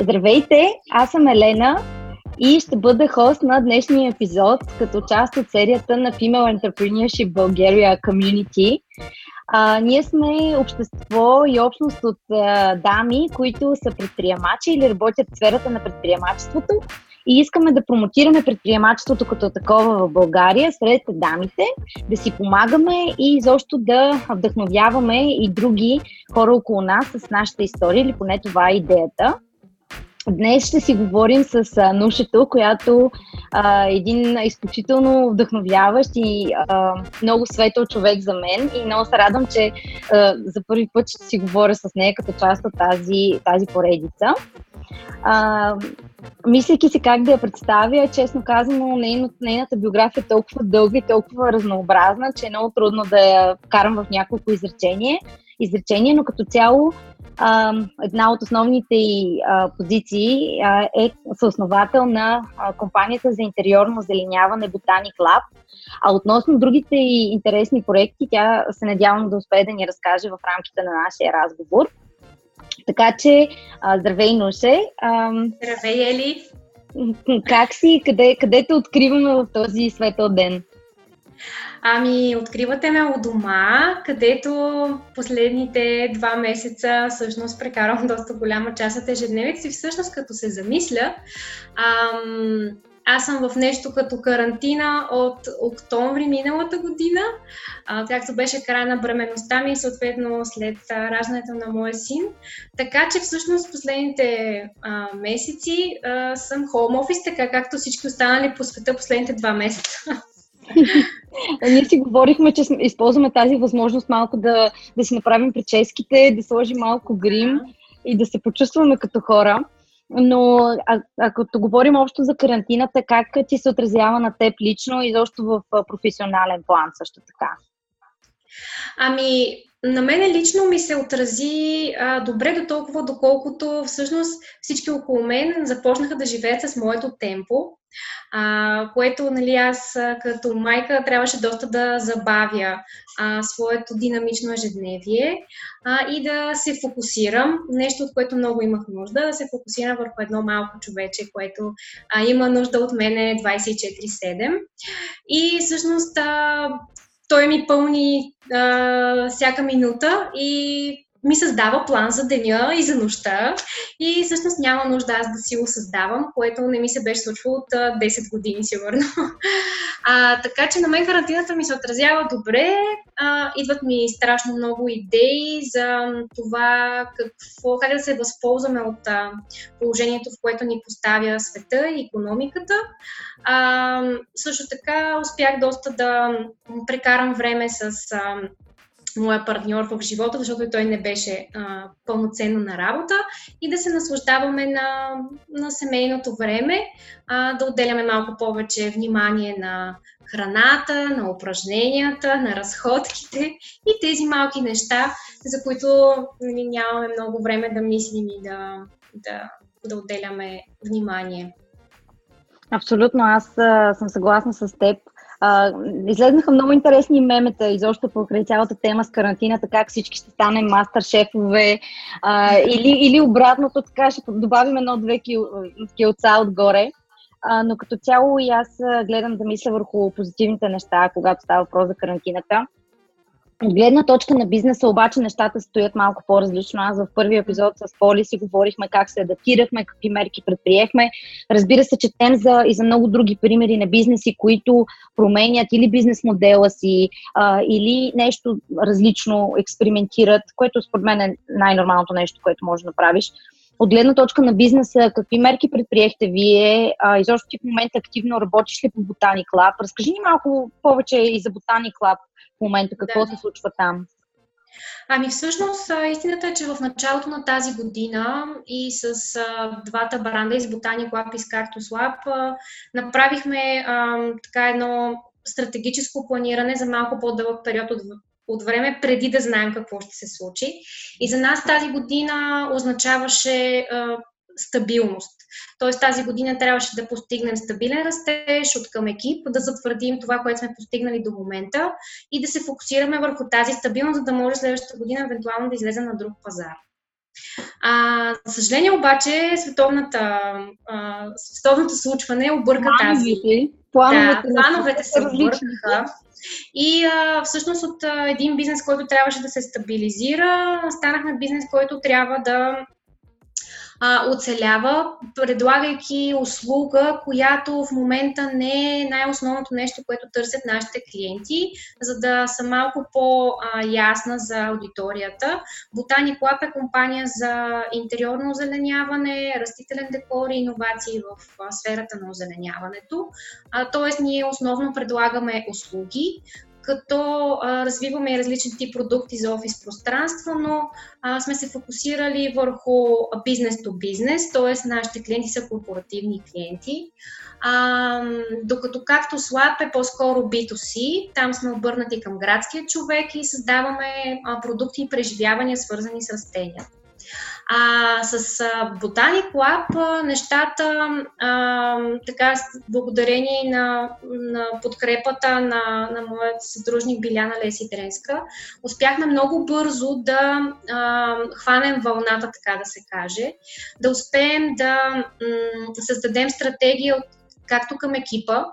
Здравейте, аз съм Елена и ще бъда хост на днешния епизод като част от серията на Female Entrepreneurship Bulgaria Community. А, ние сме общество и общност от а, дами, които са предприемачи или работят в сферата на предприемачеството и искаме да промотираме предприемачеството като такова в България сред дамите, да си помагаме и изобщо да вдъхновяваме и други хора около нас с нашата история, или поне това е идеята. Днес ще си говорим с а, Нушето, която е един изключително вдъхновяващ и а, много светъл човек за мен и много се радвам, че а, за първи път ще си говоря с нея като част от тази, тази поредица. А, мислейки си как да я представя, честно казано, нейната биография е толкова дълга и толкова разнообразна, че е много трудно да я карам в няколко изречение, изречение но като цяло а, една от основните а, позиции а, е съосновател на а, компанията за интериорно зеленяване Botanic Lab. А относно другите и интересни проекти, тя се надявам да успее да ни разкаже в рамките на нашия разговор. Така че, а, здравей, Нуше! А, здравей, Ели! Как си? Къде, къде те откриваме в този светъл ден? Ами, откривате ме у дома, където последните два месеца всъщност прекарвам доста голяма част от ежедневието си. Всъщност, като се замисля, ам, аз съм в нещо като карантина от октомври миналата година, а, както беше края на бременността ми и съответно след раждането на моя син. Така че всъщност последните а, месеци а, съм home office, така както всички останали по света последните два месеца. Ние си говорихме, че използваме тази възможност малко да, да си направим прическите, да сложим малко грим и да се почувстваме като хора. Но а, а като говорим общо за карантината, как ти се отразява на теб лично и защо в професионален план също така? Ами, на мен лично ми се отрази а, добре до толкова, доколкото всъщност всички около мен започнаха да живеят с моето темпо, а, което нали, аз като майка трябваше доста да забавя а, своето динамично ежедневие а, и да се фокусирам, нещо от което много имах нужда, да се фокусирам върху едно малко човече, което а, има нужда от мене 24-7. И всъщност а, той ми пълни а, всяка минута и ми създава план за деня и за нощта и всъщност няма нужда аз да си го създавам, което не ми се беше случвало от 10 години сигурно. А, така че на мен карантината ми се отразява добре, а, идват ми страшно много идеи за това какво, как да се възползваме от а, положението, в което ни поставя света и економиката. А, също така успях доста да прекарам време с а, моя партньор в живота, защото той не беше а, пълноценно на работа и да се наслаждаваме на, на семейното време, а, да отделяме малко повече внимание на храната, на упражненията, на разходките и тези малки неща, за които нямаме много време да мислим и да, да, да отделяме внимание. Абсолютно, аз а, съм съгласна с теб. Излезнаха много интересни мемета изобщо покрай цялата тема с карантината, как всички ще станем мастер шефове а, или, или обратното, така ще добавим едно-две кил, килца отгоре. А, но като цяло и аз гледам да мисля върху позитивните неща, когато става въпрос за карантината. От гледна точка на бизнеса обаче нещата стоят малко по-различно. Аз в първи епизод с Поли си говорихме как се адаптирахме, какви мерки предприехме. Разбира се, четем за, и за много други примери на бизнеси, които променят или бизнес модела си, а, или нещо различно експериментират, което според мен е най-нормалното нещо, което можеш да направиш. От гледна точка на бизнеса, какви мерки предприехте вие? А, изобщо ти в момента активно работиш ли по Botanic Lab? Разкажи ни малко повече и за Botanic Lab в момента, какво да. се случва там? Ами всъщност истината е, че в началото на тази година и с а, двата бранда из Botanic Lab и с Cactus Lab а, направихме а, така едно стратегическо планиране за малко по-дълъг период от от време, преди да знаем какво ще се случи. И за нас тази година означаваше а, стабилност. Тоест тази година трябваше да постигнем стабилен растеж от към екип, да затвърдим това, което сме постигнали до момента и да се фокусираме върху тази стабилност, за да може следващата година евентуално да излезем на друг пазар. А, за съжаление обаче, световната, а, световното случване обърка тази. Плановете, да, плановете се объркаха. И а, всъщност от а, един бизнес, който трябваше да се стабилизира, станахме бизнес, който трябва да а, оцелява, предлагайки услуга, която в момента не е най-основното нещо, което търсят нашите клиенти, за да са малко по-ясна за аудиторията. Ботани Lab е компания за интериорно озеленяване, растителен декор и иновации в сферата на озеленяването. тоест, ние основно предлагаме услуги, като а, развиваме и различни продукти за офис пространство, но а, сме се фокусирали върху бизнес то бизнес, т.е. нашите клиенти са корпоративни клиенти. А, докато както Slab е по-скоро B2C, там сме обърнати към градския човек и създаваме а, продукти и преживявания, свързани с растенията. А с Botanic Lab нещата, а, така, благодарение на, на подкрепата на, на моят съдружник Биляна Леси Дренска, успяхме много бързо да а, хванем вълната, така да се каже, да успеем да м- създадем стратегия от, както към екипа,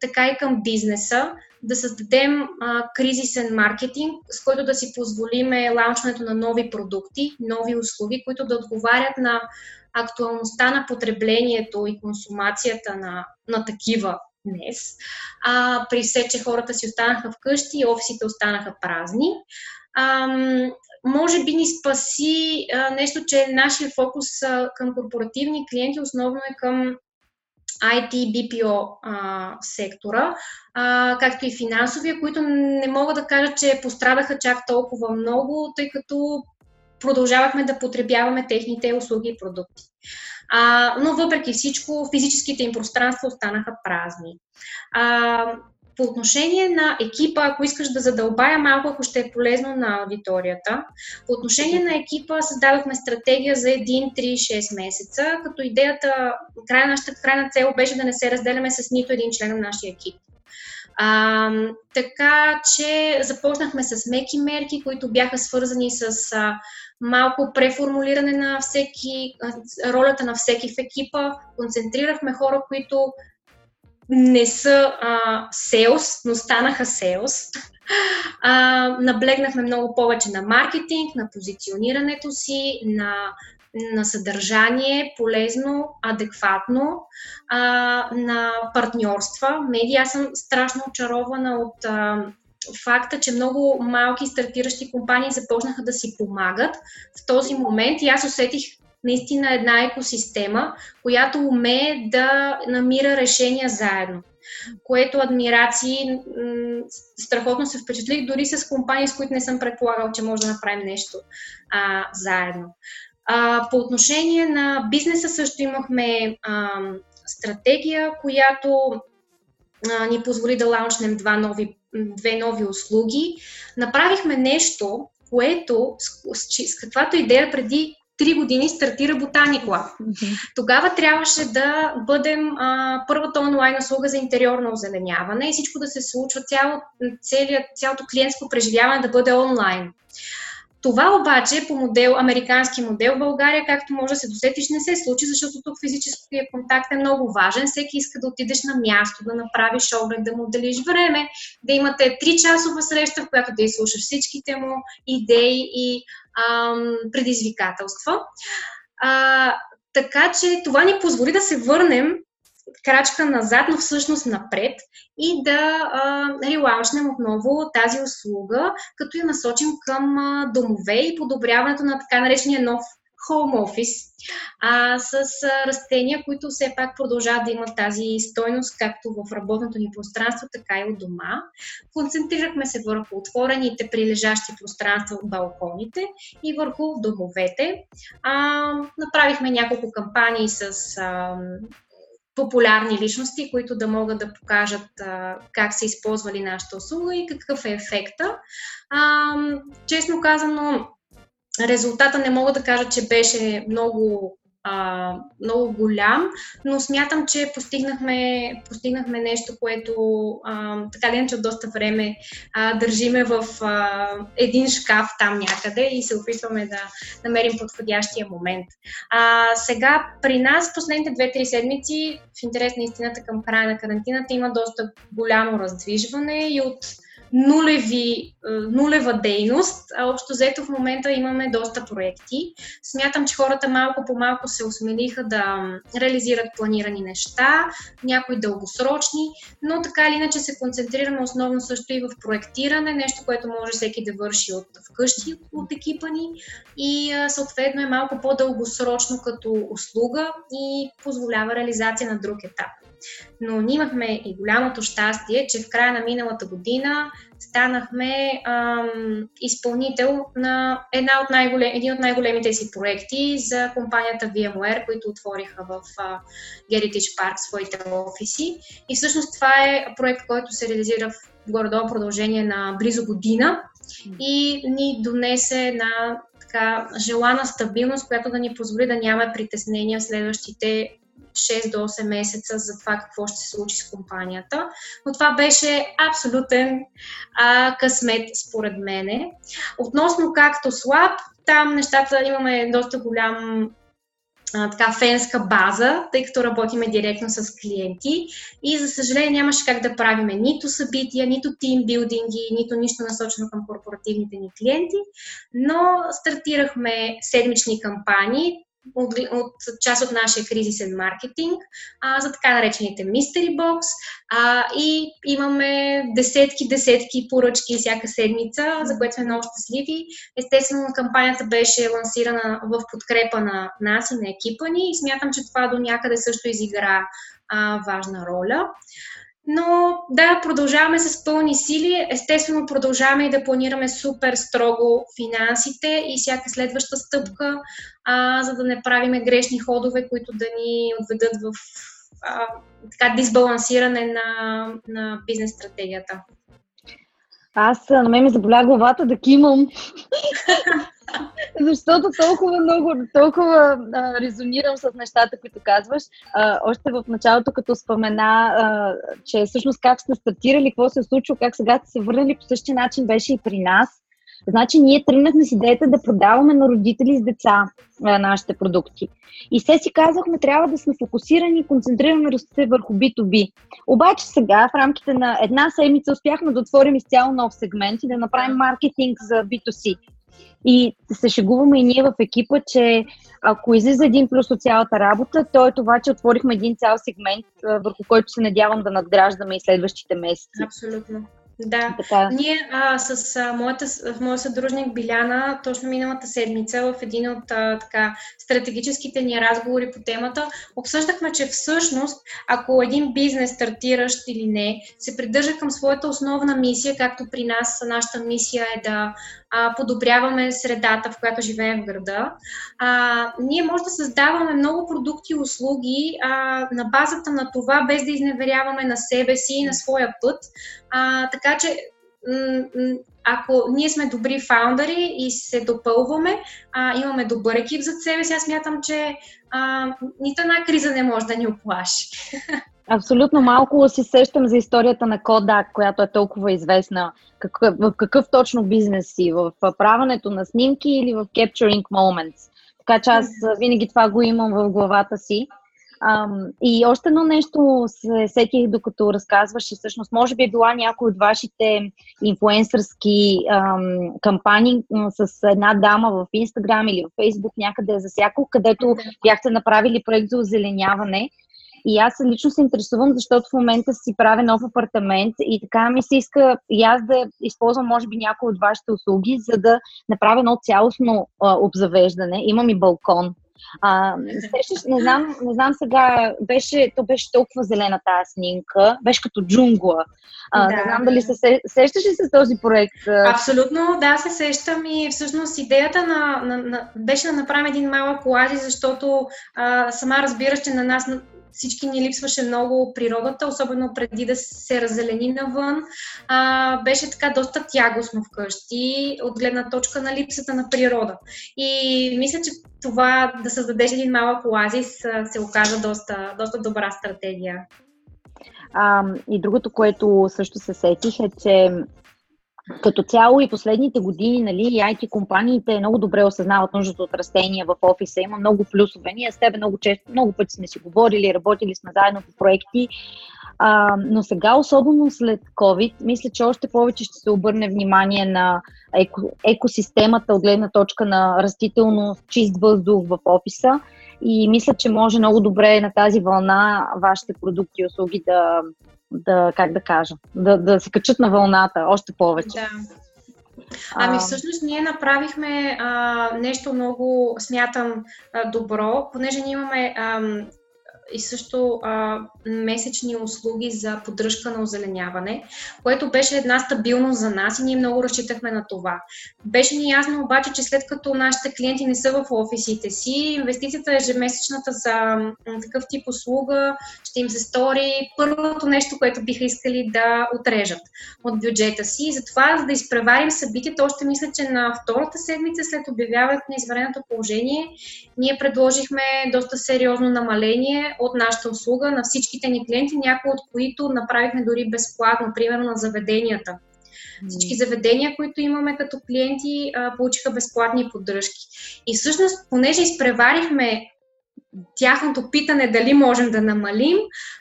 така и към бизнеса, да създадем а, кризисен маркетинг, с който да си позволиме лаунчването на нови продукти, нови услуги, които да отговарят на актуалността на потреблението и консумацията на, на такива днес. А, при все, че хората си останаха вкъщи и офисите останаха празни. А, може би ни спаси а, нещо, че нашия фокус а, към корпоративни клиенти основно е към IT, BPO а, сектора, а, както и финансовия, които не мога да кажа, че пострадаха чак толкова много, тъй като продължавахме да потребяваме техните услуги и продукти. А, но въпреки всичко, физическите им пространства останаха празни. А, по отношение на екипа, ако искаш да задълбая малко, ако ще е полезно на аудиторията, по отношение на екипа създадохме стратегия за 1, 3, 6 месеца, като идеята, край, нашата крайна цел беше да не се разделяме с нито един член на нашия екип. А, така че започнахме с меки мерки, които бяха свързани с а, малко преформулиране на всеки, ролята на всеки в екипа. Концентрирахме хора, които не са а, но станаха. А, наблегнахме много повече на маркетинг, на позиционирането си, на, на съдържание, полезно, адекватно, а, на партньорства. Медиа, аз съм страшно очарована от а, факта, че много малки стартиращи компании започнаха да си помагат в този момент и аз усетих наистина една екосистема, която умее да намира решения заедно. Което адмирации, страхотно се впечатлих, дори с компании, с които не съм предполагал, че може да направим нещо а, заедно. А, по отношение на бизнеса също имахме а, стратегия, която а, ни позволи да лаунчнем два нови, две нови услуги. Направихме нещо, което с, с, с каквато идея преди три години стартира Ботаникла. Тогава трябваше да бъдем а, първата онлайн услуга за интериорно озеленяване и всичко да се случва, цяло, целият, цялото клиентско преживяване да бъде онлайн. Това обаче по модел, американски модел в България, както може да се досетиш, не се случи, защото тук физическия контакт е много важен. Всеки иска да отидеш на място, да направиш оглед, да му отделиш време, да имате 3 часова среща, в която да изслушаш всичките му идеи и ам, предизвикателства. А, така че това ни позволи да се върнем крачка назад, но всъщност напред и да релаунчнем отново тази услуга, като я насочим към а, домове и подобряването на така наречения нов home office а, с а, растения, които все пак продължават да имат тази стойност, както в работното ни пространство, така и от дома. Концентрирахме се върху отворените прилежащи пространства от балконите и върху домовете. А, направихме няколко кампании с а, популярни личности, които да могат да покажат а, как са използвали нашата услуга и какъв е ефекта. А, честно казано, резултата не мога да кажа, че беше много а, много голям, но смятам, че постигнахме, постигнахме нещо, което а, така ли, че от доста време а, държиме в а, един шкаф там някъде и се опитваме да намерим подходящия момент. А, сега при нас последните 2-3 седмици, в интерес на истината към края на карантината, има доста голямо раздвижване и от нулеви, е, нулева дейност. А общо взето в момента имаме доста проекти. Смятам, че хората малко по малко се осмелиха да реализират планирани неща, някои дългосрочни, но така или иначе се концентрираме основно също и в проектиране, нещо, което може всеки да върши от вкъщи от екипа ни и съответно е малко по-дългосрочно като услуга и позволява реализация на друг етап. Но ние имахме и голямото щастие, че в края на миналата година станахме ам, изпълнител на една от един от най-големите си проекти за компанията VMware, които отвориха в а, Heritage своите офиси. И всъщност това е проект, който се реализира в горе-долу продължение на близо година и ни донесе една така желана стабилност, която да ни позволи да нямаме притеснения в следващите 6 до 8 месеца за това какво ще се случи с компанията. Но това беше абсолютен а, късмет, според мене. Относно както слаб, там нещата имаме доста голям а, така фенска база, тъй като работиме директно с клиенти и за съжаление нямаше как да правиме нито събития, нито тимбилдинги, нито нищо насочено към корпоративните ни клиенти, но стартирахме седмични кампании, от, от част от нашия кризисен маркетинг а, за така наречените Mystery Box а, и имаме десетки, десетки поръчки всяка седмица, за което сме много щастливи. Естествено, кампанията беше лансирана в подкрепа на нас и на екипа ни и смятам, че това до някъде също изигра а, важна роля. Но да, продължаваме с пълни сили. Естествено, продължаваме и да планираме супер строго финансите и всяка следваща стъпка, а, за да не правиме грешни ходове, които да ни отведат в а, така дисбалансиране на, на бизнес стратегията. Аз на мен ме заболя главата да кимам. Защото толкова много, толкова а, резонирам с нещата, които казваш. А, още в началото, като спомена, а, че всъщност как сте стартирали, какво се е случило, как сега сте се върнали по същия начин беше и при нас. Значи ние тръгнахме с идеята да продаваме на родители с деца а, нашите продукти. И все си казахме, трябва да сме фокусирани и концентрираме ръстите върху B2B. Обаче сега, в рамките на една седмица, успяхме да отворим изцяло нов сегмент и да направим маркетинг за B2C. И се шегуваме и ние в екипа, че ако излиза един плюс от цялата работа, то е това, че отворихме един цял сегмент, върху който се надявам да надграждаме и следващите месеци. Абсолютно. Да, така. ние а, с а, моята, моя съдружник Биляна точно миналата седмица в един от а, така, стратегическите ни разговори по темата обсъждахме, че всъщност ако един бизнес стартиращ или не се придържа към своята основна мисия, както при нас нашата мисия е да а, подобряваме средата, в която живеем в града. А, ние може да създаваме много продукти и услуги а, на базата на това, без да изневеряваме на себе си и на своя път. А, така че ако ние сме добри фаундъри и се допълваме, а, имаме добър екип за себе си, аз мятам, че а, нито една криза не може да ни оплаши. Абсолютно малко си сещам за историята на Kodak, която е толкова известна. Какъв, в какъв точно бизнес си? В правенето на снимки или в capturing moments? Така че аз винаги това го имам в главата си. Ам, и още едно нещо се сетих, докато разказваше, всъщност, може би е била някой от вашите инфуенсърски ам, кампании с една дама в Инстаграм или в Фейсбук, някъде за всяко, където бяхте направили проект за озеленяване. И аз лично се интересувам, защото в момента си правя нов апартамент и така ми се иска и аз да използвам, може би, някои от вашите услуги, за да направя едно цялостно а, обзавеждане. Имам и балкон. А, сещаш, не знам, не знам сега, беше, то беше толкова зелена тази снимка, беше като джунгла. А, да. Не знам дали се сещаш ли с този проект? Абсолютно, да, се сещам и всъщност идеята на, на, на, беше да направим един малък колажи, защото а, сама разбираш, че на нас всички ни липсваше много природата, особено преди да се раззелени навън. А, беше така доста тягостно вкъщи, от гледна точка на липсата на природа. И мисля, че това да създадеш един малък оазис се оказа доста, доста добра стратегия. А, и другото, което също се сетих е, че като цяло и последните години, нали, IT компаниите много добре осъзнават нуждата от растения в офиса. Има много плюсове. Ние с тебе много често, много пъти сме си говорили, работили сме заедно по проекти. А, но сега, особено след COVID, мисля, че още повече ще се обърне внимание на еко, екосистемата от гледна точка на растително чист въздух в офиса. И мисля, че може много добре на тази вълна вашите продукти и услуги да, да как да кажа, да, да се качат на вълната още повече. Да. Ами всъщност ние направихме а, нещо много, смятам, а, добро, понеже ние имаме а, и също а, месечни услуги за поддръжка на озеленяване, което беше една стабилност за нас и ние много разчитахме на това. Беше ни ясно обаче, че след като нашите клиенти не са в офисите си, инвестицията ежемесечната за такъв тип услуга ще им се стори първото нещо, което биха искали да отрежат от бюджета си. И затова, за да изпреварим събитието, още мисля, че на втората седмица след обявяването на извареното положение, ние предложихме доста сериозно намаление от нашата услуга на всичките ни клиенти, някои от които направихме дори безплатно, примерно на заведенията. Всички заведения, които имаме като клиенти, получиха безплатни поддръжки. И всъщност, понеже изпреварихме тяхното питане дали можем да намалим,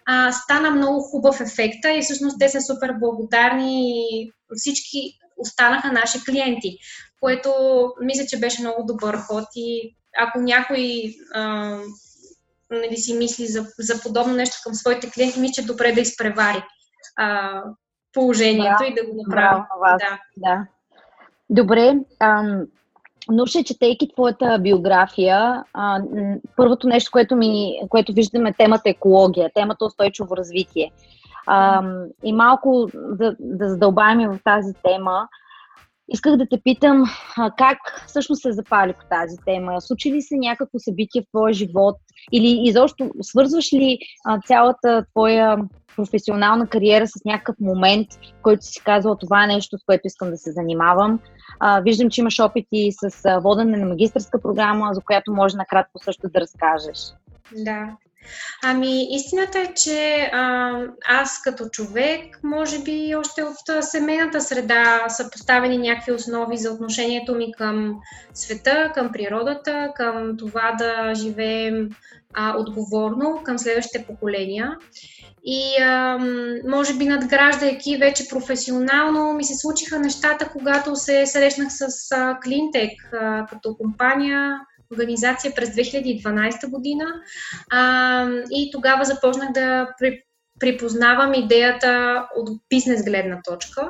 а, стана много хубав ефекта и всъщност те са супер благодарни и всички останаха наши клиенти, което мисля, че беше много добър ход и ако някой а, нали, си мисли за, за подобно нещо към своите клиенти, мисля, че е добре да изпревари а, положението да, и да го направи. Да. да. Добре. Ам, Нуше, четейки твоята биография, а, първото нещо, което, ми, което виждаме е темата екология, темата устойчиво развитие. А, и малко да, да задълбаем в тази тема. Исках да те питам как всъщност се запали по тази тема. Случи ли се някакво събитие в твоя живот или изобщо свързваш ли цялата твоя професионална кариера с някакъв момент, който си казала това е нещо, с което искам да се занимавам. виждам, че имаш опити с водене на магистрска програма, за която може накратко също да разкажеш. Да, Ами, истината е, че а, аз като човек, може би още от семейната среда са поставени някакви основи за отношението ми към света, към природата, към това да живеем а, отговорно към следващите поколения. И а, може би надграждайки вече професионално, ми се случиха нещата, когато се срещнах с а, като компания, организация през 2012 година а, и тогава започнах да при, припознавам идеята от бизнес гледна точка,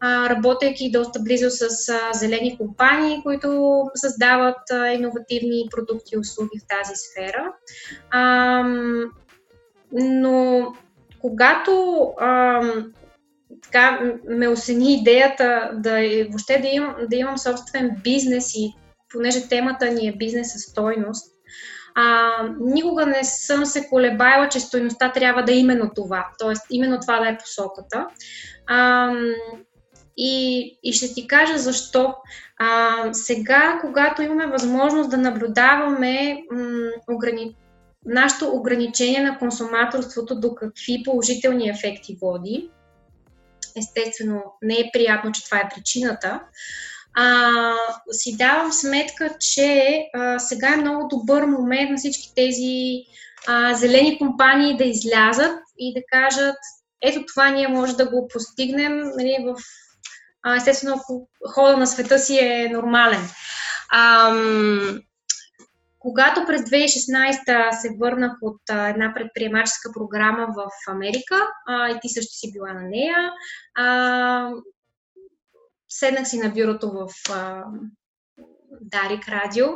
а, работейки доста близо с а, зелени компании, които създават а, иновативни продукти и услуги в тази сфера. А, но когато а, така ме осени идеята да въобще да имам, да имам собствен бизнес и понеже темата ни е бизнес със стойност, а, никога не съм се колебаяла, че стойността трябва да е именно това. Тоест, именно това да е посоката. А, и, и ще ти кажа защо. А, сега, когато имаме възможност да наблюдаваме м, ограни... нашето ограничение на консуматорството до какви положителни ефекти води, естествено не е приятно, че това е причината, а, си давам сметка, че а, сега е много добър момент на всички тези а, зелени компании да излязат и да кажат, ето това ние може да го постигнем нали, в а, естествено, ако хода на света си е нормален. Ам, когато през 2016 се върнах от а, една предприемаческа програма в Америка, а, и ти също си била на нея, а, седнах си на бюрото в а, Дарик Радио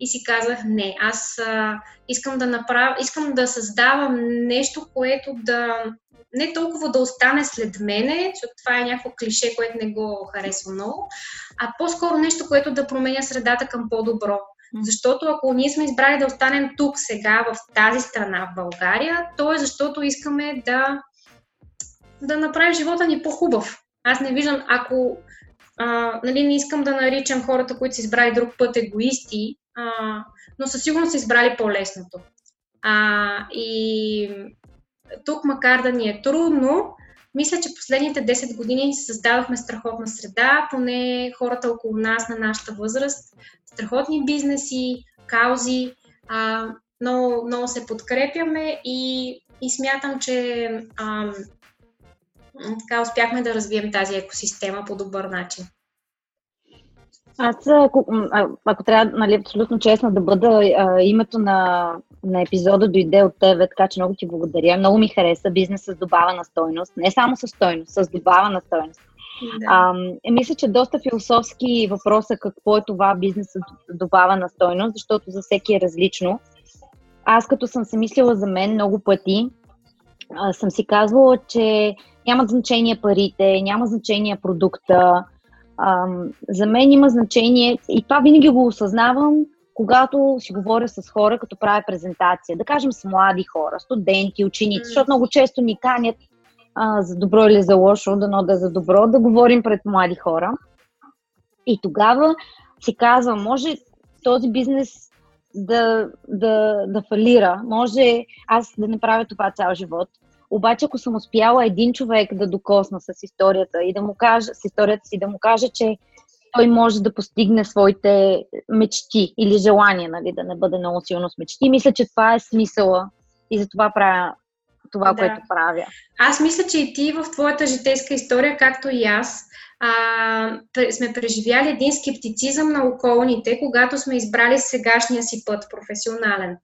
и си казах, не, аз а, искам да направя, искам да създавам нещо, което да не толкова да остане след мене, защото това е някакво клише, което не го харесва много, а по-скоро нещо, което да променя средата към по-добро. Защото ако ние сме избрали да останем тук сега, в тази страна, в България, то е защото искаме да, да направим живота ни по-хубав. Аз не виждам, ако а, нали, не искам да наричам хората, които са избрали друг път егоисти, а, но със сигурност са избрали по-лесното. А, и тук, макар да ни е трудно, мисля, че последните 10 години създадохме страхотна среда, поне хората около нас на нашата възраст, страхотни бизнеси, каузи, а, много, много се подкрепяме и, и смятам, че а, така успяхме да развием тази екосистема по добър начин. Аз, ако, ако трябва, нали, абсолютно честно да бъда, а, името на, на епизода дойде от тебе, така че много ти благодаря. Много ми хареса бизнес с добавена стойност. Не само с стойност, с добавена стойност. Да. А, е, мисля, че доста философски въпроса какво е това бизнес с добавена стойност, защото за всеки е различно. Аз като съм се мислила за мен много пъти, а, съм си казвала, че няма значение парите, няма значение продукта, Ам, за мен има значение и това винаги го осъзнавам, когато си говоря с хора, като правя презентация. Да кажем с млади хора, студенти, ученици, защото много често ни канят а, за добро или за лошо, дано да е за добро, да говорим пред млади хора. И тогава си казвам, може този бизнес да, да, да фалира, може аз да не правя това цял живот, обаче, ако съм успяла един човек да докосна с историята и да му кажа, с историята си, да му кажа, че той може да постигне своите мечти или желания, нали, да не бъде много силно с мечти. Мисля, че това е смисъла и за това правя това, да. което правя. Аз мисля, че и ти в твоята житейска история, както и аз, а, сме преживяли един скептицизъм на околните, когато сме избрали сегашния си път професионален.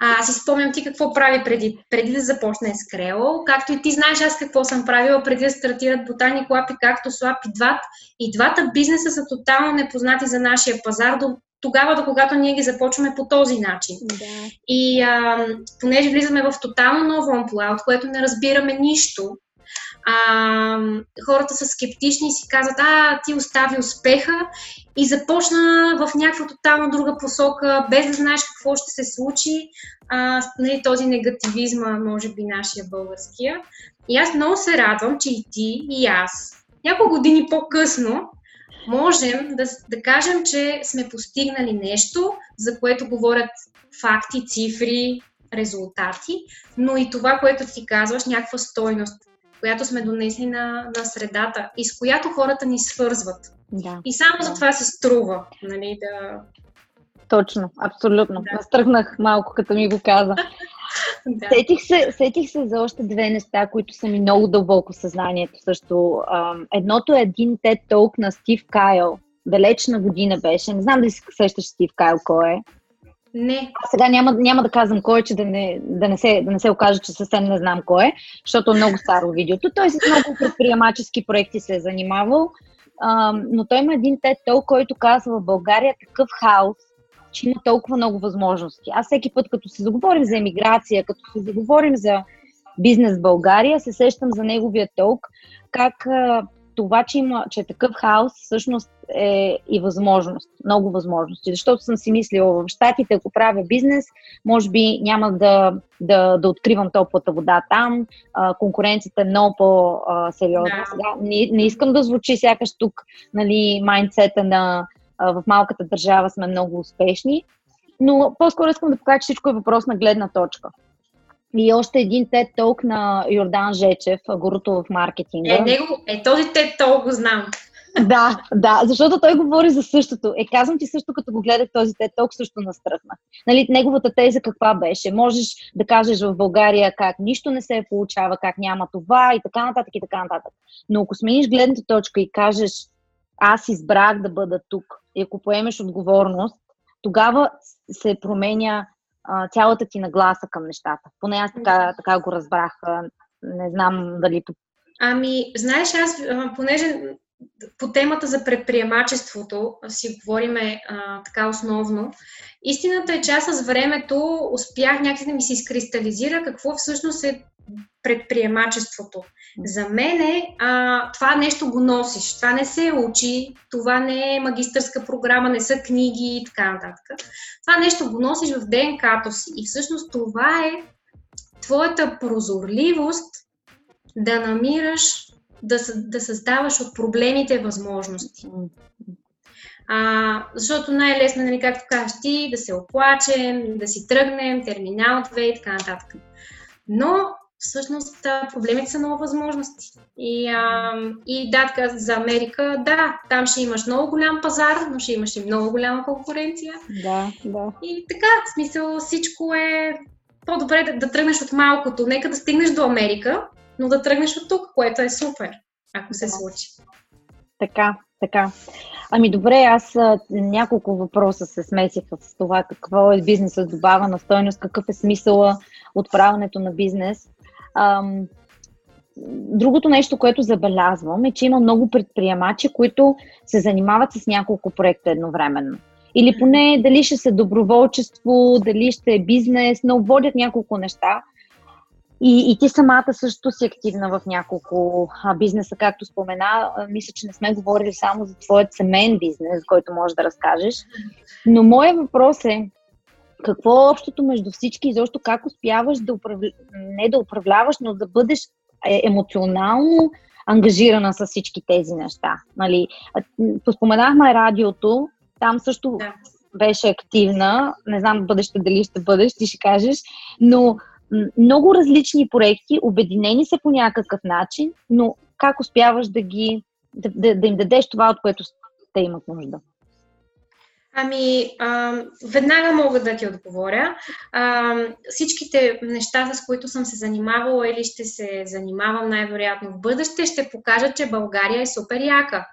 А, си спомням ти какво прави преди, преди да започне Скрело, както и ти знаеш аз какво съм правила преди да стартират Ботаник Лап и както Слап и Дват. И двата бизнеса са тотално непознати за нашия пазар до тогава, до когато ние ги започваме по този начин. Да. И а, понеже влизаме в тотално ново амплуа, от което не разбираме нищо, а, хората са скептични и си казват, а, ти остави успеха и започна в някаква тотално друга посока, без да знаеш какво ще се случи. А, нали, този негативизма, може би нашия българския. И аз много се радвам, че и ти, и аз, няколко години по-късно, можем да, да кажем, че сме постигнали нещо, за което говорят факти, цифри, резултати, но и това, което ти казваш, някаква стойност която сме донесли на, на средата и с която хората ни свързват. Да. И само да. за това се струва, нали, да... Точно, абсолютно. Да. Настръхнах малко, като ми го каза. да. сетих, се, сетих се за още две неща, които са ми много дълбоко в съзнанието също. Едното е един TED Talk на Стив Кайл. Далечна година беше. Не знам дали се сещаш Стив Кайл кой е. Не. Сега няма, няма да казвам кой е, че да не, да, не се, да не се окаже, че съвсем не знам кой е, защото е много старо видеото. Той с много предприемачески проекти се е занимавал, а, но той има един тет тол, който казва в България такъв хаос, че има толкова много възможности. Аз всеки път, като се заговорим за емиграция, като се заговорим за бизнес в България, се сещам за неговия толк, как а, това, че, има, че е такъв хаос, всъщност е и възможност, много възможности. Защото съм си мислила, в Штатите, ако правя бизнес, може би няма да, да, да откривам топлата вода там, а, конкуренцията е много по-сериозна. Да. Сега не, не искам да звучи сякаш тук нали, майндсета на а, в малката държава сме много успешни, но по-скоро искам да покажа, че всичко е въпрос на гледна точка. И още един тет толк на Йордан Жечев, гурото в маркетинга. Е, него, е този тет толк го знам. Да, да, защото той говори за същото. Е, казвам ти също, като го гледах този тет толк, също настръхна. Нали, неговата теза каква беше? Можеш да кажеш в България как нищо не се получава, как няма това и така нататък и така нататък. Но ако смениш гледната точка и кажеш аз избрах да бъда тук и ако поемеш отговорност, тогава се променя а, цялата ти нагласа към нещата. Поне аз така, така го разбрах. Не знам дали... Ами, знаеш, аз, понеже по темата за предприемачеството си говориме а, така основно. Истината е, че аз с времето успях някакси да ми се изкристализира какво всъщност е предприемачеството. За мен е, а, това нещо го носиш. Това не се учи, това не е магистърска програма, не са книги и така нататък. Това нещо го носиш в ДНК-то си. И всъщност това е твоята прозорливост да намираш, да, да създаваш от проблемите възможности. А, защото най-лесно, нали, както кажеш ти, да се оплачем, да си тръгнем, терминал 2 и така нататък. Но всъщност проблемите са много възможности. И, а, и да, така, за Америка, да, там ще имаш много голям пазар, но ще имаш и много голяма конкуренция. Да, да. И така, в смисъл всичко е по-добре да, да тръгнеш от малкото. Нека да стигнеш до Америка, но да тръгнеш от тук, което е супер, ако се случи. Така, така. Ами добре, аз няколко въпроса се смесиха с това какво е бизнесът добавена стойност, какъв е смисъла от правенето на бизнес. Ам, другото нещо, което забелязвам е, че има много предприемачи, които се занимават с няколко проекта едновременно. Или поне дали ще се доброволчество, дали ще е бизнес, но водят няколко неща. И, и ти самата също си активна в няколко а, бизнеса, както спомена. А, мисля, че не сме говорили само за твоят семейен бизнес, който можеш да разкажеш. Но моят въпрос е, какво е общото между всички и защо как успяваш да управля... не да управляваш, но да бъдеш е, емоционално ангажирана с всички тези неща. Нали? Споменахме радиото, там също да. беше активна. Не знам бъдеще дали ще бъдеш, ти ще кажеш, но много различни проекти, обединени са по някакъв начин, но как успяваш да ги да, да, да им дадеш това, от което те имат нужда? Ами, а, веднага мога да ти отговоря. А, всичките неща, с които съм се занимавала или ще се занимавам най-вероятно в бъдеще, ще покажат, че България е супер яка.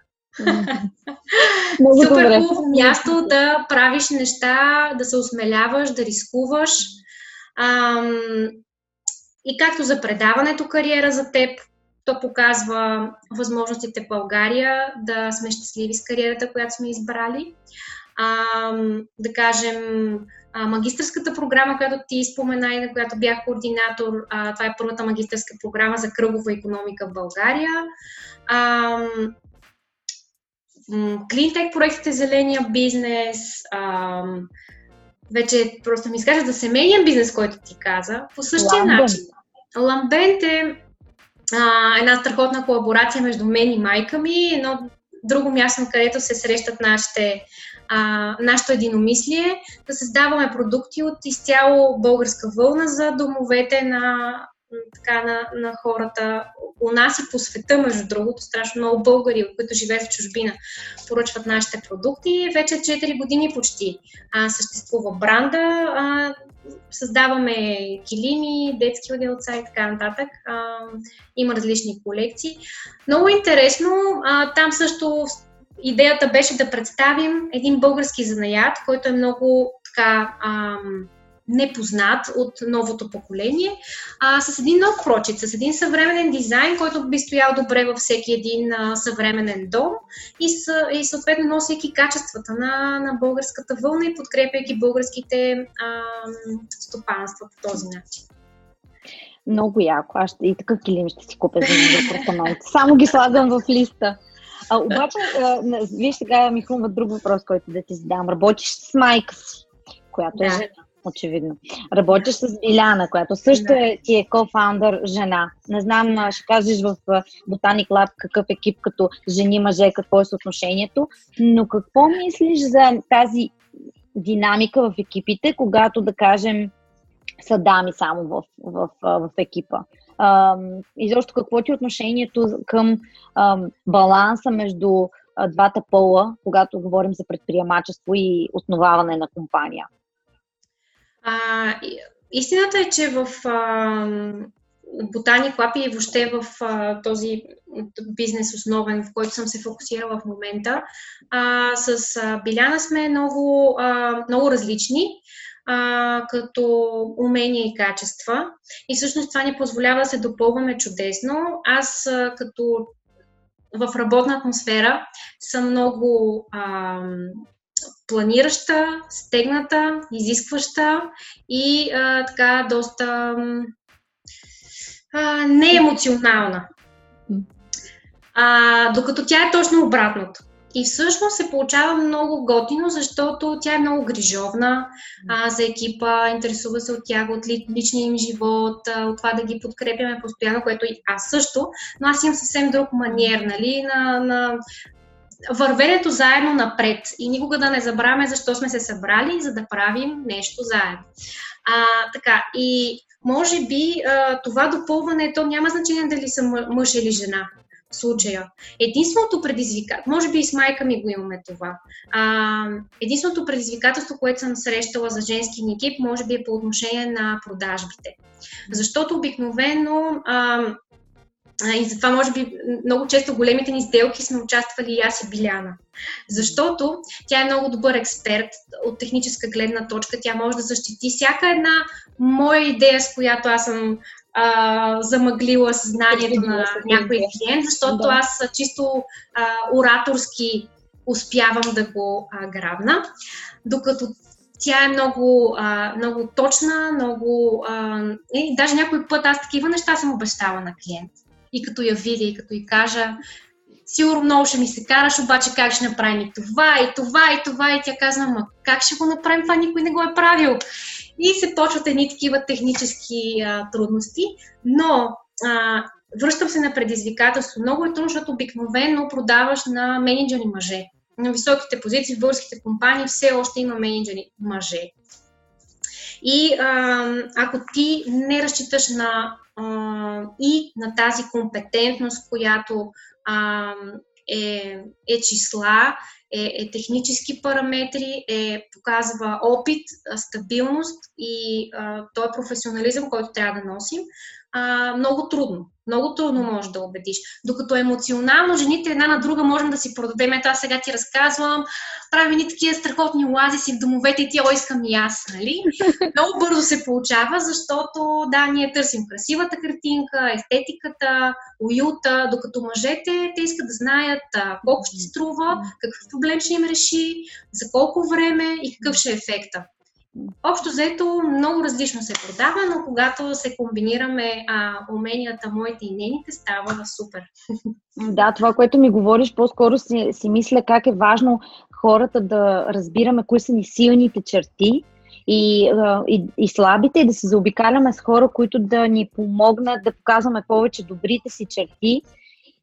супер хубаво място да правиш неща, да се осмеляваш, да рискуваш. А, и както за предаването кариера за теб, то показва възможностите в България да сме щастливи с кариерата, която сме избрали а, да кажем, а, магистърската програма, която ти спомена и на която бях координатор, а, това е първата магистърска програма за кръгова економика в България. А, Клинтек проектите Зеления бизнес, вече просто ми изкажа за семейния бизнес, който ти каза, по същия Ламбен. начин. Ламбент е а, една страхотна колаборация между мен и майка ми, едно друго място, където се срещат нашите а, нашето единомислие, да създаваме продукти от изцяло българска вълна за домовете на, така, на, на хората у нас и по света, между другото, страшно много българи, които живеят в чужбина, поръчват нашите продукти. Вече 4 години почти а, съществува бранда, а, създаваме килими, детски отделца и така нататък. А, има различни колекции. Много интересно, а, там също идеята беше да представим един български занаят, който е много така ам, непознат от новото поколение, а, с един нов прочит, с един съвременен дизайн, който би стоял добре във всеки един а, съвременен дом и, с, и съответно носейки качествата на, на българската вълна и подкрепяйки българските а, стопанства по този начин. Много яко. Аз и такъв килим ще си купя за апартамент. Само ги слагам в листа. А, обаче, а, виж сега ми хрумва друг въпрос, който да ти задам. Работиш с майка си, която е да. е жена, очевидно. Работиш с Биляна, която също да. е, ти е кофаундър жена. Не знам, ще кажеш в Ботаник Lab какъв екип като жени-мъже, какво е съотношението, но какво мислиш за тази динамика в екипите, когато, да кажем, са дами само в, в, в, в екипа? И защо какво ти е отношението към баланса между двата пола, когато говорим за предприемачество и основаване на компания? А, истината е, че в Ботани Клапи и въобще в а, този бизнес основен, в който съм се фокусирала в момента, а, с а, Биляна сме много, а, много различни а, като умения и качества. И всъщност това ни позволява да се допълваме чудесно. Аз а, като в работна атмосфера съм много а, планираща, стегната, изискваща и а, така доста а, не е емоционална. А, докато тя е точно обратното. И всъщност се получава много готино, защото тя е много грижовна а, за екипа, интересува се от тях, от ли, личния им живот, а, от това да ги подкрепяме постоянно, което и аз също, но аз имам съвсем друг маниер, нали, на, на вървенето заедно напред и никога да не забравяме защо сме се събрали, за да правим нещо заедно. А, така, и може би а, това допълване, то няма значение дали съм мъж или жена случая. Единственото предизвикателство, може би и с майка ми го имаме това, а, единственото предизвикателство, което съм срещала за женски екип, може би е по отношение на продажбите. Защото обикновено а, и затова, може би, много често големите ни сделки сме участвали и аз и Биляна. Защото тя е много добър експерт от техническа гледна точка. Тя може да защити всяка една моя идея, с която аз съм а, замъглила съзнанието на някой клиент, защото да. аз чисто а, ораторски успявам да го а, грабна. Докато тя е много, а, много точна, много... А, и даже някой път аз такива неща съм обещала на клиент. И като я видя, и като й кажа, сигурно много ще ми се караш, обаче как ще направим и това, и това, и това, и тя казва, ма как ще го направим, това никой не го е правил. И се почват едни такива технически а, трудности, но а, връщам се на предизвикателство. Много е трудно, защото обикновено продаваш на менеджери мъже. На високите позиции в българските компании все още има менеджери мъже. И а, ако ти не разчиташ на и на тази компетентност, която е, е числа, е, е технически параметри, е, показва опит, стабилност и а, той е професионализъм, който трябва да носим, а, много трудно. Много трудно можеш да убедиш. Докато емоционално жените една на друга можем да си продадем. Ето аз сега ти разказвам, правим ни такива страхотни оазиси в домовете и ти, о, искам и аз, нали? Много бързо се получава, защото да, ние търсим красивата картинка, естетиката, уюта, докато мъжете, те искат да знаят а, колко ще струва, какъв проблем ще им реши, за колко време и какъв ще е ефекта. Общо взето много различно се продава, но когато се комбинираме а, уменията моите и нейните, става супер. Да, това, което ми говориш, по-скоро си, си мисля как е важно хората да разбираме кои са ни силните черти и, и, и слабите и да се заобикаляме с хора, които да ни помогнат да показваме повече добрите си черти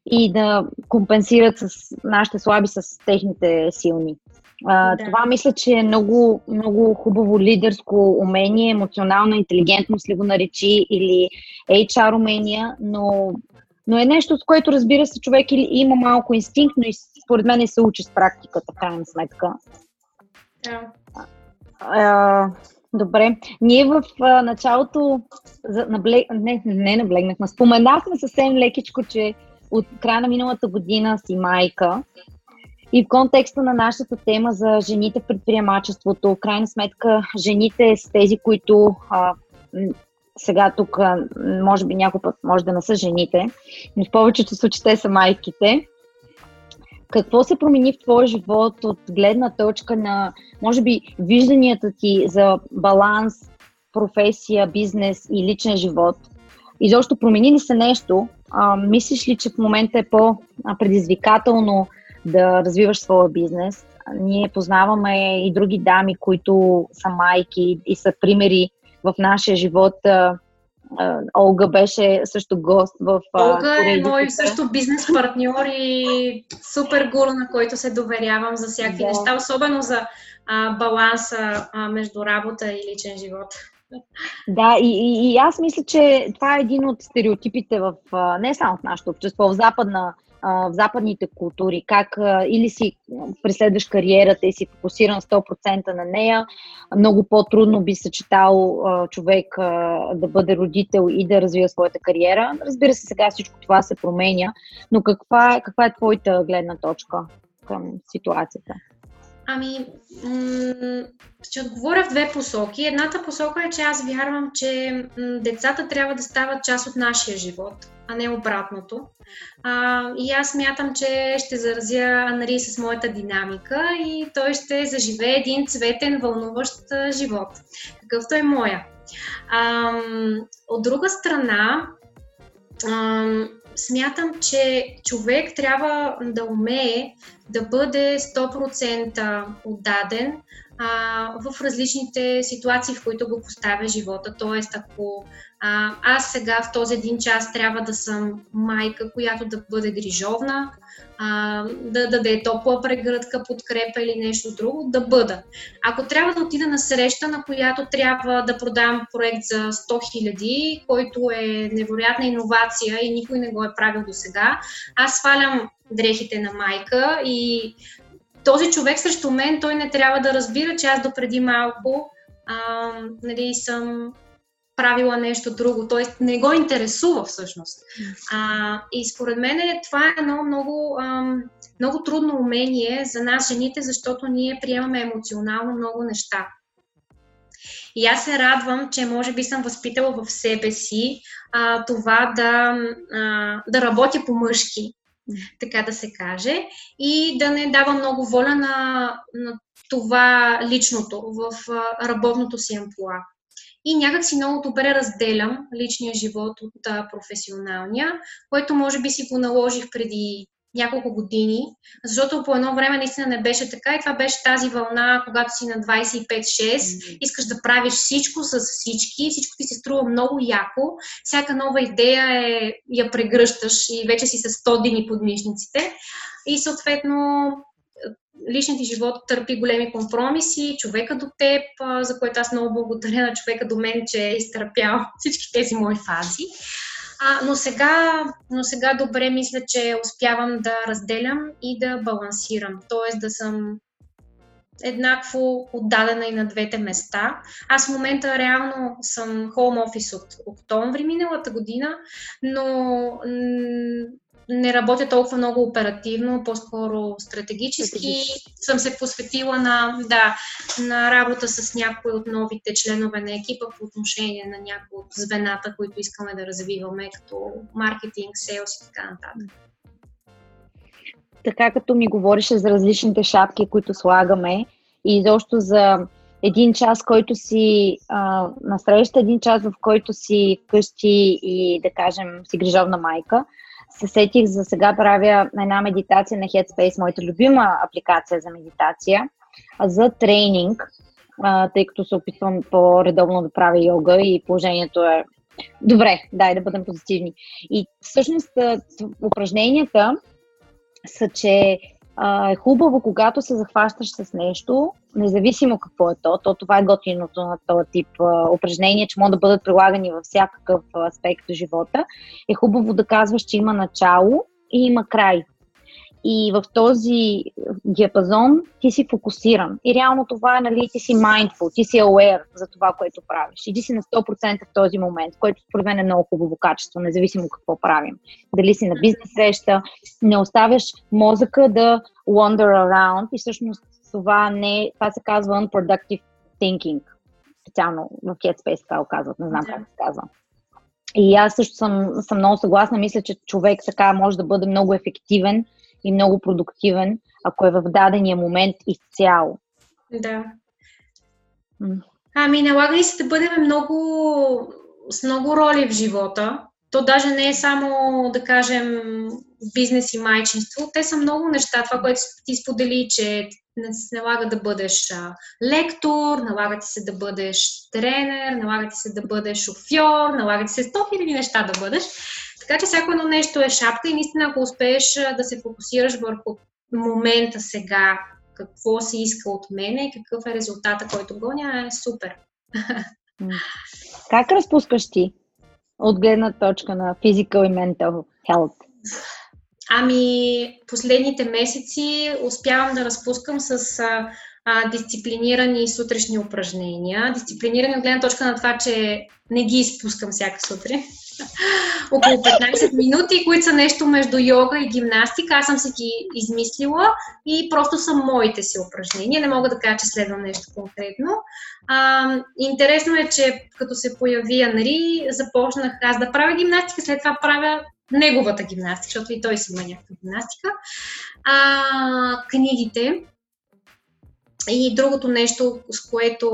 и да компенсират с нашите слаби с техните силни. А, да. Това мисля, че е много, много хубаво лидерско умение, емоционална интелигентност ли го наречи или HR умения, но, но е нещо, с което разбира се човек или има малко инстинкт, но и според мен се учи с практиката, крайна сметка. Да. А, добре. Ние в а, началото за, наблег... не, не наблегнахме, споменахме съвсем лекичко, че от края на миналата година си майка. И в контекста на нашата тема за жените в предприемачеството, в крайна сметка, жените са тези, които а, сега тук, може би някой път може да не са жените, но в повечето случаи те са майките. Какво се промени в твоя живот от гледна точка на, може би, вижданията ти за баланс, професия, бизнес и личен живот? И защо промени ли се нещо? А, мислиш ли, че в момента е по-предизвикателно да развиваш своя бизнес. Ние познаваме и други дами, които са майки и са примери в нашия живот. Олга беше също гост в. Олга е мой също бизнес партньор и супер гуру, на който се доверявам за всякакви да. неща, особено за а, баланса а, между работа и личен живот. Да, и, и, и аз мисля, че това е един от стереотипите в не само в нашето общество, в западна в западните култури, как или си преследваш кариерата и си фокусиран 100% на нея, много по-трудно би съчетал човек да бъде родител и да развива своята кариера. Разбира се, сега всичко това се променя, но каква, каква е твоята гледна точка към ситуацията? Ами, м- ще отговоря в две посоки. Едната посока е, че аз вярвам, че м- децата трябва да стават част от нашия живот, а не обратното. А, и аз мятам, че ще заразя Анри с моята динамика и той ще заживее един цветен, вълнуващ живот, какъвто е моя. А, от друга страна, смятам, че човек трябва да умее да бъде 100% отдаден а, в различните ситуации, в които го поставя живота. Тоест, ако а, аз сега в този един час трябва да съм майка, която да бъде грижовна, а, да даде топла прегръдка, подкрепа или нещо друго, да бъда. Ако трябва да отида на среща, на която трябва да продам проект за 100 000, който е невероятна иновация и никой не го е правил до сега, аз свалям дрехите на майка и този човек срещу мен, той не трябва да разбира, че аз допреди малко а, нали, съм правила нещо друго, т.е. не го интересува всъщност. А, и според мен това е едно много, ам, много трудно умение за нас жените, защото ние приемаме емоционално много неща. И аз се радвам, че може би съм възпитала в себе си а, това да, а, да работя по мъжки, така да се каже, и да не дава много воля на, на това личното в работното си амплуа. И някак си много добре разделям личния живот от професионалния, което може би си го наложих преди няколко години, защото по едно време наистина не беше така и това беше тази вълна, когато си на 25-6, искаш да правиш всичко с всички, всичко ти се струва много яко, всяка нова идея е, я прегръщаш и вече си с 100 дни под мишниците и съответно личният ти живот търпи големи компромиси, човека до теб, за което аз много благодаря на човека до мен, че е изтърпял всички тези мои фази. А, но, сега, но сега добре мисля, че успявам да разделям и да балансирам. Тоест да съм еднакво отдадена и на двете места. Аз в момента реално съм home office от октомври миналата година, но не работя толкова много оперативно, по-скоро стратегически. Съм се посветила на, да, на работа с някои от новите членове на екипа по отношение на някои от звената, които искаме да развиваме, като маркетинг, селс и така нататък. Така като ми говореше за различните шапки, които слагаме и изобщо за един час, който си а, насреща, един час, в който си вкъщи и да кажем си грижовна майка, се сетих за сега правя една медитация на Headspace, моята любима апликация за медитация, за тренинг, тъй като се опитвам по-редовно да правя йога и положението е добре, дай да бъдем позитивни. И всъщност упражненията са, че е хубаво, когато се захващаш с нещо, независимо какво е то, то това е готиното на този тип а, упражнения, че могат да бъдат прилагани във всякакъв аспект от живота, е хубаво да казваш, че има начало и има край. И в този диапазон ти си фокусиран. И реално това е, нали, ти си mindful, ти си aware за това, което правиш. Иди си на 100% в този момент, което според мен е много хубаво качество, независимо какво правим. Дали си на бизнес среща, не оставяш мозъка да wander around и всъщност това не, това се казва unproductive thinking. Специално в Headspace така го казват, не знам yeah. как се казва. И аз също съм, съм много съгласна. Мисля, че човек така може да бъде много ефективен и много продуктивен, ако е в дадения момент изцяло. Да. Ами, налага ли се да бъдем много, с много роли в живота? То даже не е само, да кажем, бизнес и майчинство. Те са много неща. Това, което ти сподели, че не се налага да бъдеш а, лектор, налага ти се да бъдеш тренер, налага ти се да бъдеш шофьор, налага ти се 100 000 неща да бъдеш. Така че всяко едно нещо е шапка и наистина, ако успееш да се фокусираш върху момента сега, какво си иска от мене и какъв е резултата, който гоня, е супер. Как разпускаш ти от гледна точка на physical и mental health? Ами, последните месеци успявам да разпускам с а, а, дисциплинирани сутрешни упражнения. Дисциплинирани от гледна точка на това, че не ги изпускам всяка сутрин. Около 15 минути, които са нещо между йога и гимнастика. Аз съм си ги измислила и просто са моите си упражнения. Не мога да кажа, че следвам нещо конкретно. А, интересно е, че като се появи Анри, започнах аз да правя гимнастика, след това правя неговата гимнастика, защото и той си има някаква гимнастика. А, книгите. И другото нещо, с което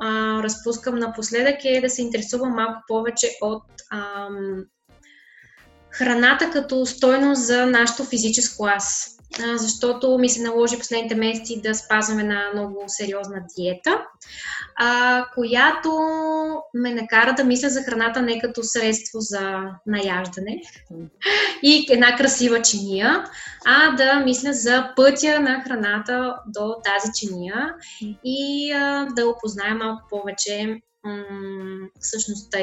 а, разпускам напоследък е да се интересувам малко повече от ам, храната като стойност за нашето физическо аз защото ми се наложи последните месеци да спазвам една много сериозна диета, а, която ме накара да мисля за храната не като средство за наяждане и една красива чиния, а да мисля за пътя на храната до тази чиния и а, да опозная малко повече м- същността.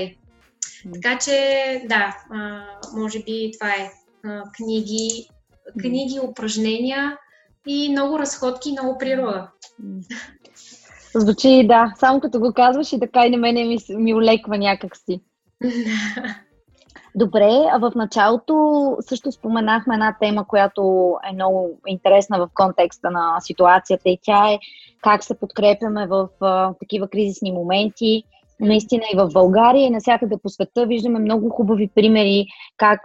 Така че, да, а, може би това е а, книги, книги, упражнения и много разходки и много природа. Звучи, да, само като го казваш и така и на мене ми, ми улеква някакси. Добре, а в началото също споменахме една тема, която е много интересна в контекста на ситуацията и тя е как се подкрепяме в а, такива кризисни моменти Наистина и в България и навсякъде по света виждаме много хубави примери как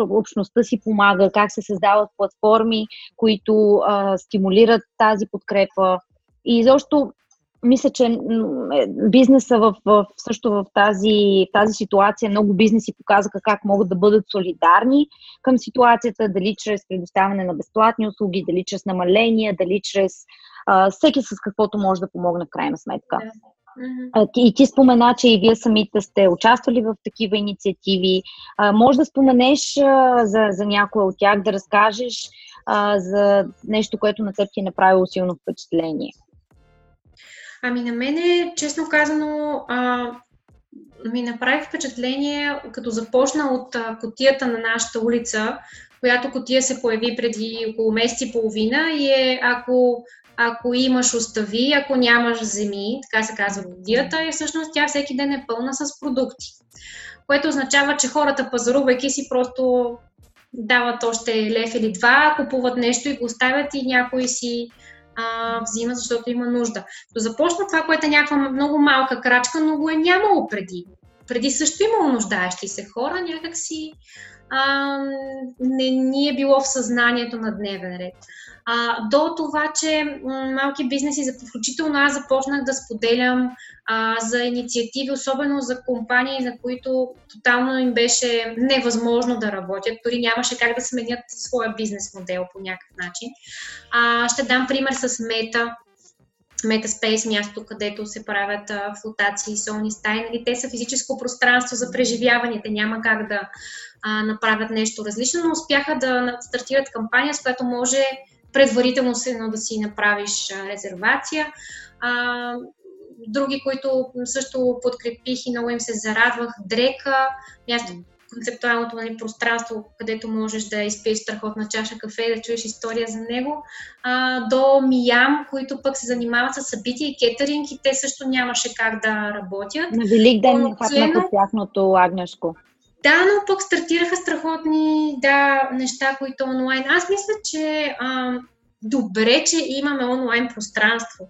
общността си помага, как се създават платформи, които а, стимулират тази подкрепа. И защо мисля, че бизнеса в, в, също в тази, тази ситуация много бизнеси показаха как могат да бъдат солидарни към ситуацията, дали чрез предоставяне на безплатни услуги, дали чрез намаления, дали чрез а, всеки с каквото може да помогне в крайна сметка. Mm-hmm. И ти спомена, че и вие самите сте участвали в такива инициативи. Може да споменеш за, за някоя от тях, да разкажеш за нещо, което на теб ти е направило силно впечатление. Ами на мене, честно казано, а, ми направи впечатление, като започна от а, котията на нашата улица, която котия се появи преди около месец и половина и е, ако ако имаш остави, ако нямаш земи, така се казва водията, и всъщност тя всеки ден е пълна с продукти. Което означава, че хората, пазарувайки си, просто дават още лев или два, купуват нещо и го оставят и някой си а, взима, защото има нужда. То започна това, което е някаква много малка крачка, но го е нямало преди. Преди също имало нуждаещи се хора, някакси а, не ни е било в съзнанието на дневен ред а, до това, че малки бизнеси, включително аз започнах да споделям а, за инициативи, особено за компании, за които тотално им беше невъзможно да работят, дори нямаше как да сменят своя бизнес модел по някакъв начин. А, ще дам пример с Мета, Metaspace, място, където се правят а, флотации, солни стаи. Нали, те са физическо пространство за преживяване. Няма как да а, направят нещо различно, но успяха да стартират кампания, с която може предварително се едно да си направиш резервация. А, други, които също подкрепих и много им се зарадвах, Дрека, място, концептуалното нали, пространство, където можеш да изпиеш страхотна чаша кафе, да чуеш история за него, а, до Миям, които пък се занимават с събития и кетеринг и те също нямаше как да работят. На Велик ден хапнаха тяхното агнешко. Да, но пък стартираха страхотни да, неща, които онлайн. Аз мисля, че а, добре, че имаме онлайн пространство,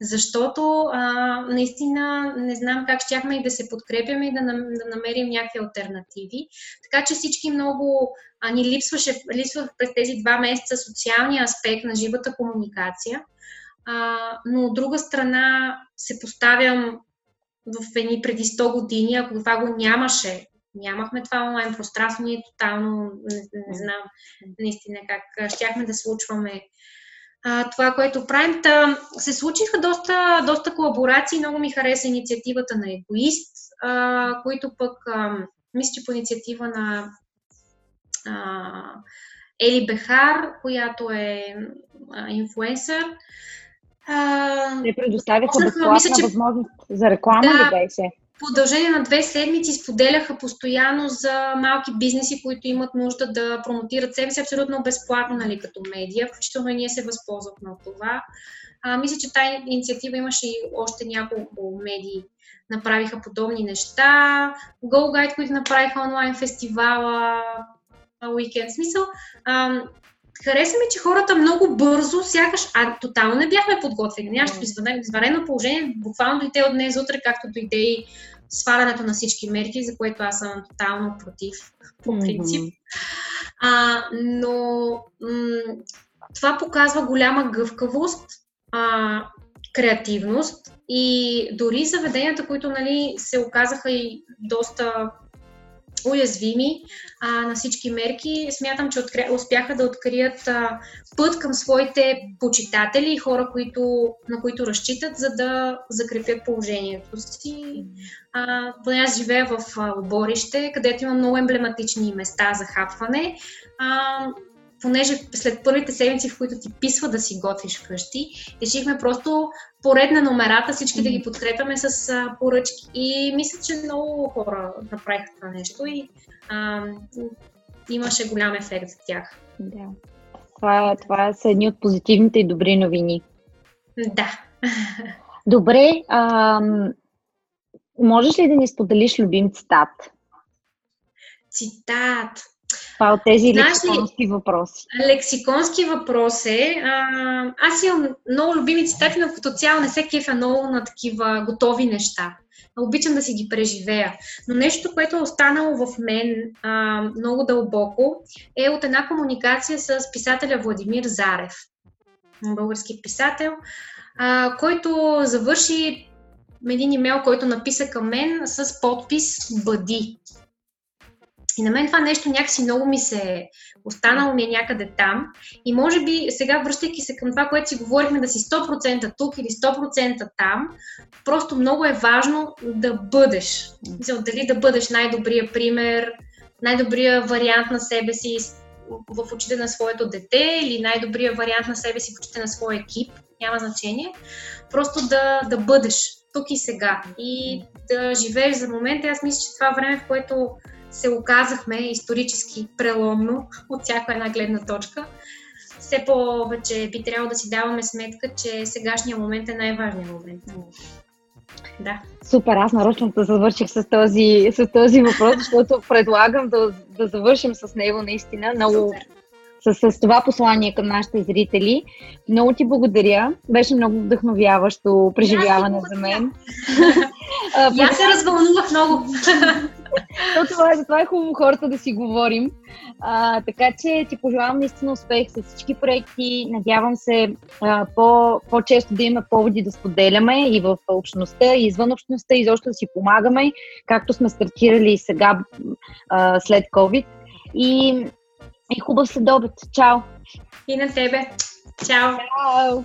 защото а, наистина не знам как щяхме и да се подкрепяме и да, да намерим някакви альтернативи. Така че всички много а, ни липсваше, липсвах през тези два месеца социалния аспект на живата комуникация. А, но от друга страна се поставям в едни преди 100 години, ако това го нямаше нямахме това онлайн пространство, ние тотално не, не знам наистина как щяхме да случваме а, това, което правим. Та, се случиха доста, доста колаборации, много ми хареса инициативата на Егоист, а, които пък, а, мисля, че по инициатива на а, Ели Бехар, която е а, инфуенсър, те предоставяха безплатна мисля, че... възможност за реклама да, ли беше? Продължение на две седмици споделяха постоянно за малки бизнеси, които имат нужда да промотират себе си абсолютно безплатно, нали, като медия. Включително и ние се възползвахме от това. А, мисля, че тази инициатива имаше и още няколко медии направиха подобни неща. Go Guide, които направиха онлайн фестивала, уикенд. Смисъл, хареса ми, че хората много бързо, сякаш, а тотално не бяхме подготвени. Нямаше извънредно положение, буквално дойде от днес утре, както дойде и свалянето на всички мерки, за което аз съм тотално против, по принцип. Mm-hmm. А, но м- това показва голяма гъвкавост, а, креативност и дори заведенията, които нали, се оказаха и доста уязвими а, на всички мерки. Смятам, че откря... успяха да открият а, път към своите почитатели и хора, които, на които разчитат, за да закрепят положението си. А, поне аз живея в а, оборище, където има много емблематични места за хапване. А, понеже след първите седмици, в които ти писва да си готвиш вкъщи, решихме просто поред на номерата всички да ги подкрепяме с а, поръчки. И мисля, че много хора направиха това нещо и а, имаше голям ефект за тях. Да. Това, това са едни от позитивните и добри новини. Да. Добре, а, можеш ли да ни споделиш любим цитат? Цитат. Това от тези Знаеш лексиконски ли, въпроси. Лексиконски въпрос е. А, аз имам много любими цитати, но като цяло не се кефа много на такива готови неща. Обичам да си ги преживея. Но нещо, което е останало в мен а, много дълбоко, е от една комуникация с писателя Владимир Зарев, български писател, а, който завърши един имейл, който написа към мен с подпис Бъди. И на мен това нещо някакси много ми се е останало ми е някъде там. И може би сега, връщайки се към това, което си говорихме, да си 100% тук или 100% там, просто много е важно да бъдеш. Мисля, дали да бъдеш най-добрия пример, най-добрия вариант на себе си в очите на своето дете или най-добрия вариант на себе си в очите на своя екип, няма значение. Просто да, да бъдеш тук и сега и да живееш за момента. Аз мисля, че това време, в което се оказахме исторически преломно от всяка една гледна точка, все повече би трябвало да си даваме сметка, че сегашния момент е най-важният момент. Да. Супер, аз нарочно да завърших с този, с този въпрос, защото предлагам да, да завършим с него наистина. Много, с, с това послание към нашите зрители. Много ти благодаря. Беше много вдъхновяващо преживяване за мен. аз се развълнувах много. То това, е, това е хубаво хората да си говорим. А, така че ти пожелавам наистина успех с всички проекти. Надявам се а, по, по-често да има поводи да споделяме и в общността, и извън общността, и защо да си помагаме, както сме стартирали и сега а, след COVID. И, и хубав следобед. Чао! И на тебе. Чао! Чао!